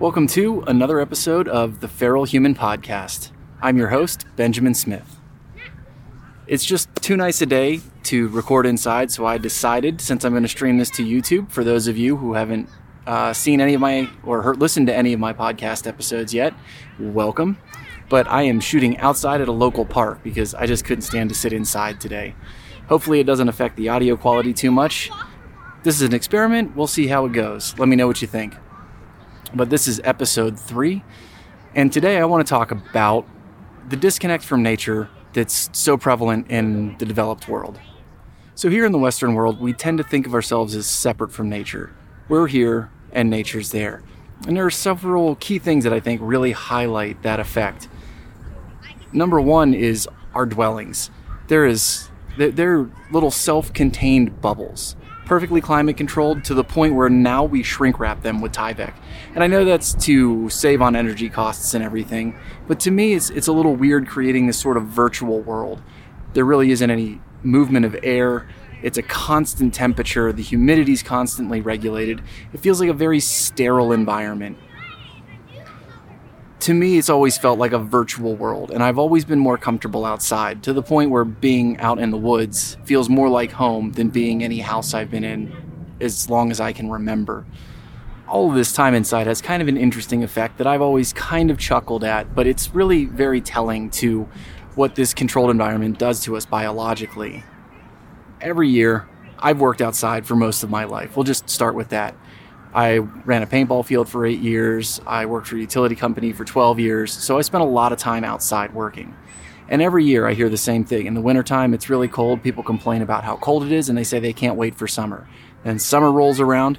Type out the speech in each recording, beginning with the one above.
Welcome to another episode of the Feral Human Podcast. I'm your host, Benjamin Smith. It's just too nice a day to record inside, so I decided, since I'm going to stream this to YouTube, for those of you who haven't uh, seen any of my or heard, listened to any of my podcast episodes yet, welcome. But I am shooting outside at a local park because I just couldn't stand to sit inside today. Hopefully, it doesn't affect the audio quality too much. This is an experiment. We'll see how it goes. Let me know what you think but this is episode three. And today I want to talk about the disconnect from nature that's so prevalent in the developed world. So, here in the Western world, we tend to think of ourselves as separate from nature. We're here and nature's there. And there are several key things that I think really highlight that effect. Number one is our dwellings. There is they're little self-contained bubbles perfectly climate controlled to the point where now we shrink wrap them with Tyvek. And I know that's to save on energy costs and everything, but to me it's it's a little weird creating this sort of virtual world. There really isn't any movement of air. It's a constant temperature, the humidity's constantly regulated. It feels like a very sterile environment to me, it's always felt like a virtual world, and I've always been more comfortable outside to the point where being out in the woods feels more like home than being any house I've been in as long as I can remember. All of this time inside has kind of an interesting effect that I've always kind of chuckled at, but it's really very telling to what this controlled environment does to us biologically. Every year, I've worked outside for most of my life. We'll just start with that. I ran a paintball field for eight years. I worked for a utility company for 12 years. So I spent a lot of time outside working. And every year I hear the same thing. In the wintertime, it's really cold. People complain about how cold it is and they say they can't wait for summer. Then summer rolls around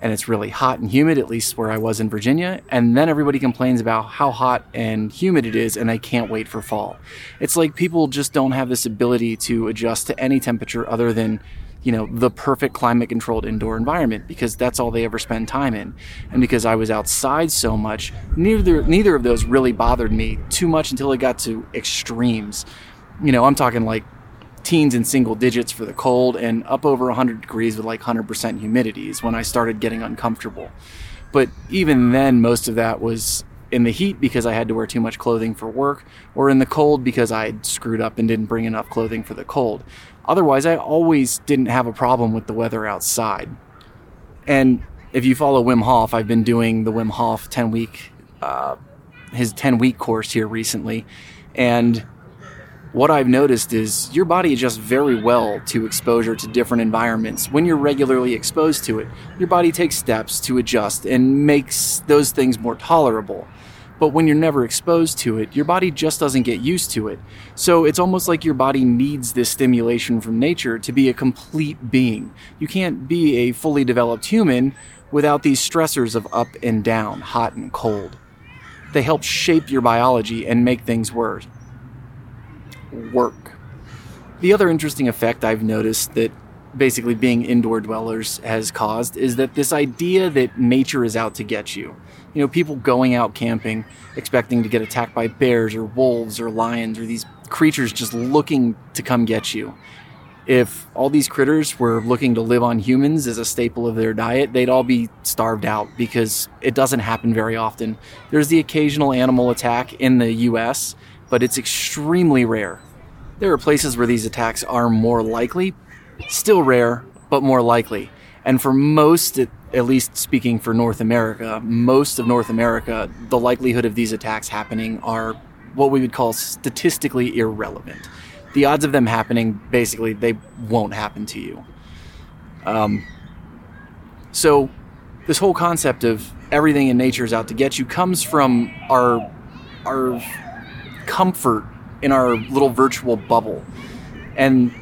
and it's really hot and humid, at least where I was in Virginia. And then everybody complains about how hot and humid it is and they can't wait for fall. It's like people just don't have this ability to adjust to any temperature other than you know, the perfect climate controlled indoor environment because that's all they ever spend time in. And because I was outside so much, neither neither of those really bothered me too much until it got to extremes. You know, I'm talking like teens and single digits for the cold and up over 100 degrees with like 100% humidities when I started getting uncomfortable. But even then most of that was in the heat because I had to wear too much clothing for work, or in the cold because I screwed up and didn't bring enough clothing for the cold. Otherwise, I always didn't have a problem with the weather outside. And if you follow Wim Hof, I've been doing the Wim Hof 10 week, uh, his 10 week course here recently. And what I've noticed is your body adjusts very well to exposure to different environments. When you're regularly exposed to it, your body takes steps to adjust and makes those things more tolerable. But when you're never exposed to it, your body just doesn't get used to it. So it's almost like your body needs this stimulation from nature to be a complete being. You can't be a fully developed human without these stressors of up and down, hot and cold. They help shape your biology and make things worse. Work. The other interesting effect I've noticed that basically being indoor dwellers has caused is that this idea that nature is out to get you you know, people going out camping expecting to get attacked by bears or wolves or lions or these creatures just looking to come get you. If all these critters were looking to live on humans as a staple of their diet, they'd all be starved out because it doesn't happen very often. There's the occasional animal attack in the US, but it's extremely rare. There are places where these attacks are more likely, still rare, but more likely. And for most, at least speaking for North America, most of North America, the likelihood of these attacks happening are what we would call statistically irrelevant. The odds of them happening, basically, they won't happen to you. Um, so, this whole concept of everything in nature is out to get you comes from our our comfort in our little virtual bubble, and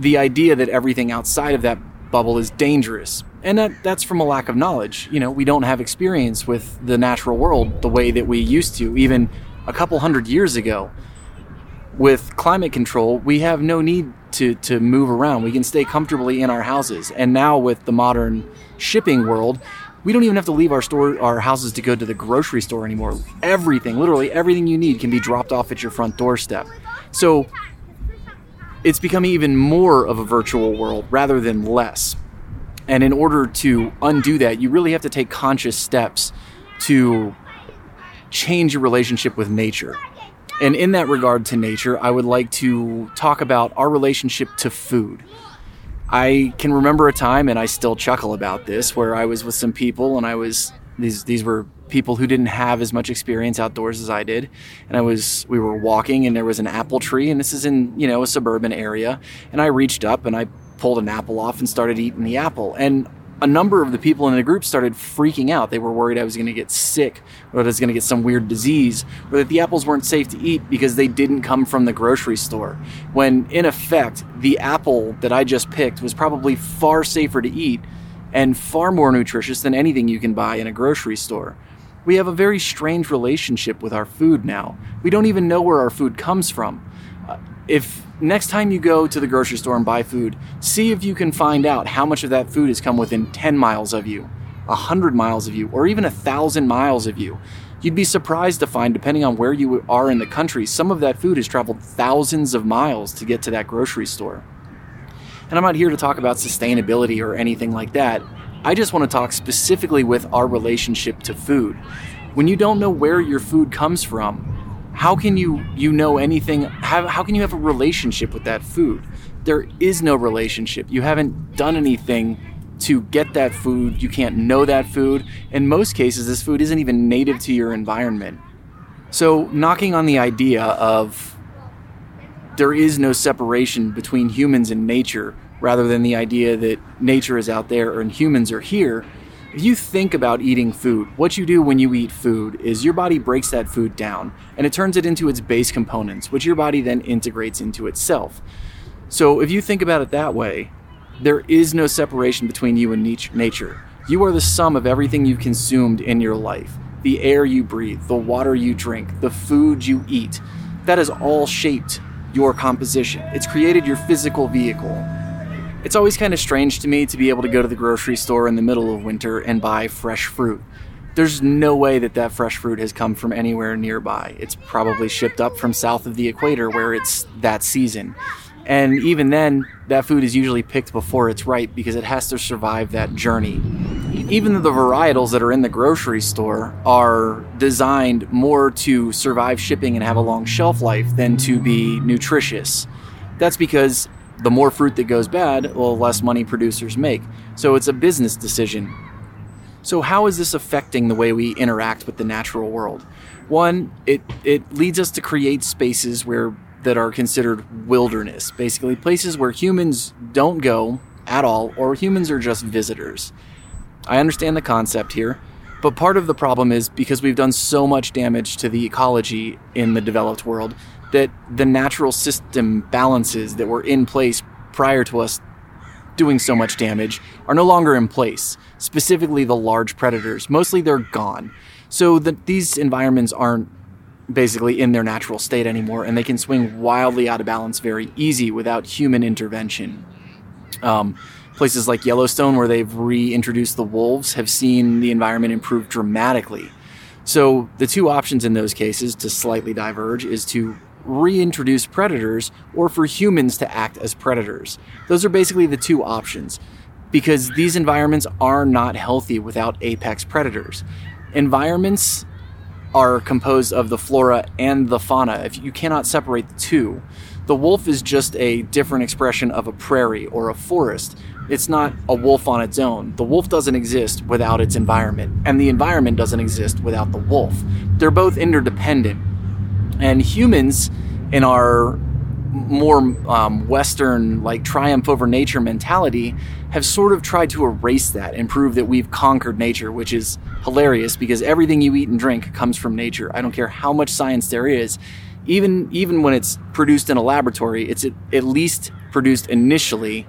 the idea that everything outside of that bubble is dangerous. And that, that's from a lack of knowledge. You know, we don't have experience with the natural world the way that we used to, even a couple hundred years ago. With climate control, we have no need to, to move around. We can stay comfortably in our houses. And now, with the modern shipping world, we don't even have to leave our store our houses to go to the grocery store anymore. Everything, literally everything you need can be dropped off at your front doorstep. So it's becoming even more of a virtual world rather than less. And in order to undo that, you really have to take conscious steps to change your relationship with nature. And in that regard to nature, I would like to talk about our relationship to food. I can remember a time, and I still chuckle about this, where I was with some people, and I was these these were people who didn't have as much experience outdoors as I did, and I was we were walking, and there was an apple tree, and this is in you know a suburban area, and I reached up and I pulled an apple off and started eating the apple, and a number of the people in the group started freaking out. They were worried I was going to get sick or that I was going to get some weird disease or that the apples weren't safe to eat because they didn't come from the grocery store. When in effect, the apple that I just picked was probably far safer to eat and far more nutritious than anything you can buy in a grocery store. We have a very strange relationship with our food now. We don't even know where our food comes from. Uh, if next time you go to the grocery store and buy food, see if you can find out how much of that food has come within 10 miles of you, 100 miles of you, or even 1,000 miles of you. You'd be surprised to find, depending on where you are in the country, some of that food has traveled thousands of miles to get to that grocery store. And I'm not here to talk about sustainability or anything like that. I just want to talk specifically with our relationship to food. When you don't know where your food comes from, how can you you know anything how, how can you have a relationship with that food? There is no relationship. You haven't done anything to get that food. You can't know that food. In most cases this food isn't even native to your environment. So knocking on the idea of there is no separation between humans and nature rather than the idea that nature is out there and humans are here if you think about eating food, what you do when you eat food is your body breaks that food down and it turns it into its base components, which your body then integrates into itself. So if you think about it that way, there is no separation between you and nature. You are the sum of everything you've consumed in your life the air you breathe, the water you drink, the food you eat. That has all shaped your composition. It's created your physical vehicle. It's always kind of strange to me to be able to go to the grocery store in the middle of winter and buy fresh fruit. There's no way that that fresh fruit has come from anywhere nearby. It's probably shipped up from south of the equator where it's that season. And even then, that food is usually picked before it's ripe because it has to survive that journey. Even the varietals that are in the grocery store are designed more to survive shipping and have a long shelf life than to be nutritious. That's because the more fruit that goes bad, the less money producers make. So it's a business decision. So, how is this affecting the way we interact with the natural world? One, it, it leads us to create spaces where that are considered wilderness, basically places where humans don't go at all, or humans are just visitors. I understand the concept here, but part of the problem is because we've done so much damage to the ecology in the developed world that the natural system balances that were in place prior to us doing so much damage are no longer in place, specifically the large predators. Mostly they're gone. So that these environments aren't basically in their natural state anymore, and they can swing wildly out of balance very easy without human intervention. Um, places like Yellowstone, where they've reintroduced the wolves, have seen the environment improve dramatically. So the two options in those cases, to slightly diverge, is to reintroduce predators or for humans to act as predators. Those are basically the two options because these environments are not healthy without apex predators. Environments are composed of the flora and the fauna. If you cannot separate the two, the wolf is just a different expression of a prairie or a forest. It's not a wolf on its own. The wolf doesn't exist without its environment, and the environment doesn't exist without the wolf. They're both interdependent. And humans, in our more um, Western, like triumph over nature mentality, have sort of tried to erase that and prove that we've conquered nature, which is hilarious because everything you eat and drink comes from nature. I don't care how much science there is. Even even when it's produced in a laboratory, it's at, at least produced initially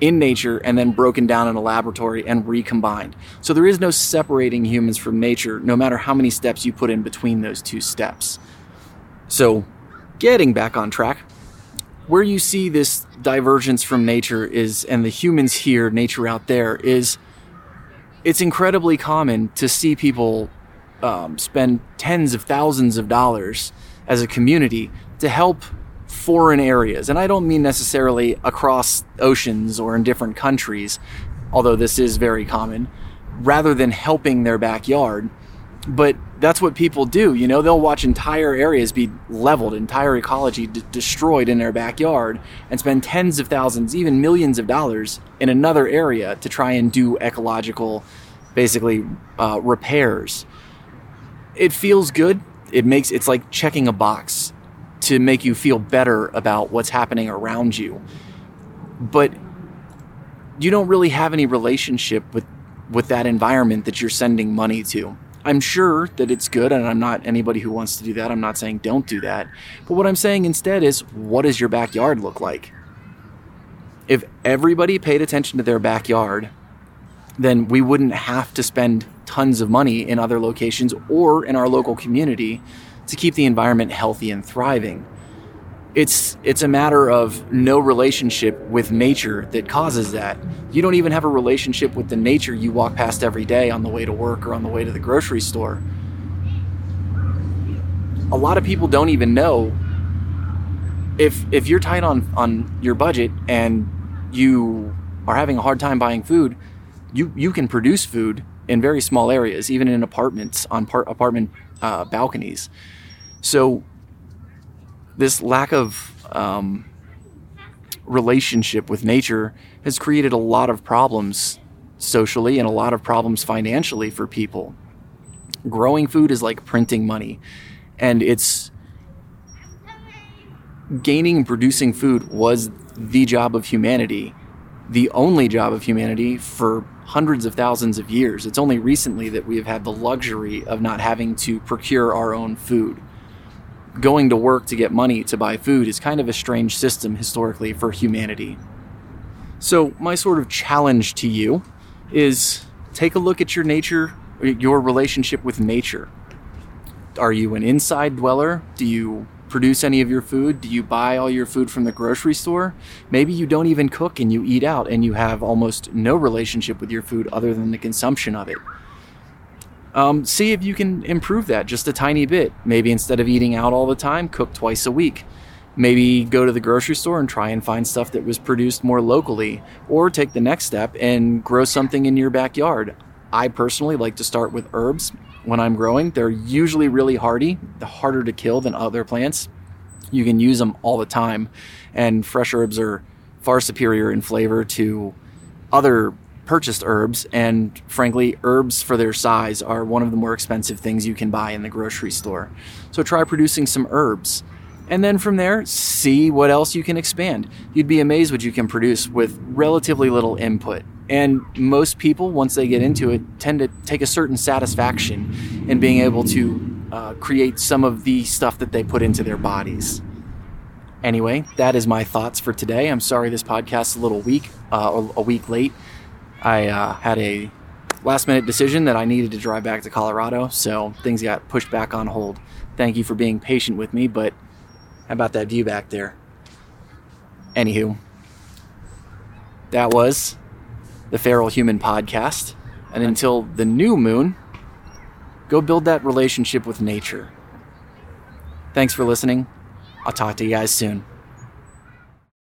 in nature and then broken down in a laboratory and recombined. So there is no separating humans from nature, no matter how many steps you put in between those two steps. So, getting back on track, where you see this divergence from nature is, and the humans here, nature out there, is it's incredibly common to see people um, spend tens of thousands of dollars as a community to help foreign areas. And I don't mean necessarily across oceans or in different countries, although this is very common, rather than helping their backyard but that's what people do. You know, they'll watch entire areas be leveled, entire ecology d- destroyed in their backyard, and spend tens of thousands, even millions of dollars in another area to try and do ecological, basically, uh, repairs. It feels good. It makes it's like checking a box to make you feel better about what's happening around you. But you don't really have any relationship with with that environment that you're sending money to. I'm sure that it's good, and I'm not anybody who wants to do that. I'm not saying don't do that. But what I'm saying instead is, what does your backyard look like? If everybody paid attention to their backyard, then we wouldn't have to spend tons of money in other locations or in our local community to keep the environment healthy and thriving it's it's a matter of no relationship with nature that causes that. You don't even have a relationship with the nature you walk past every day on the way to work or on the way to the grocery store. A lot of people don't even know if if you're tight on on your budget and you are having a hard time buying food, you you can produce food in very small areas, even in apartments on part, apartment uh, balconies. So this lack of um, relationship with nature has created a lot of problems socially and a lot of problems financially for people. Growing food is like printing money, and it's gaining and producing food was the job of humanity, the only job of humanity for hundreds of thousands of years. It's only recently that we have had the luxury of not having to procure our own food going to work to get money to buy food is kind of a strange system historically for humanity. So, my sort of challenge to you is take a look at your nature, your relationship with nature. Are you an inside dweller? Do you produce any of your food? Do you buy all your food from the grocery store? Maybe you don't even cook and you eat out and you have almost no relationship with your food other than the consumption of it um, see if you can improve that just a tiny bit. Maybe instead of eating out all the time, cook twice a week. Maybe go to the grocery store and try and find stuff that was produced more locally, or take the next step and grow something in your backyard. I personally like to start with herbs when I'm growing. They're usually really hardy, harder to kill than other plants. You can use them all the time, and fresh herbs are far superior in flavor to other purchased herbs, and frankly, herbs for their size are one of the more expensive things you can buy in the grocery store. So try producing some herbs. And then from there, see what else you can expand. You'd be amazed what you can produce with relatively little input. And most people, once they get into it, tend to take a certain satisfaction in being able to uh, create some of the stuff that they put into their bodies. Anyway, that is my thoughts for today. I'm sorry this podcast is a little weak, uh, a week late. I uh, had a last minute decision that I needed to drive back to Colorado, so things got pushed back on hold. Thank you for being patient with me, but how about that view back there? Anywho, that was the Feral Human Podcast. And until the new moon, go build that relationship with nature. Thanks for listening. I'll talk to you guys soon.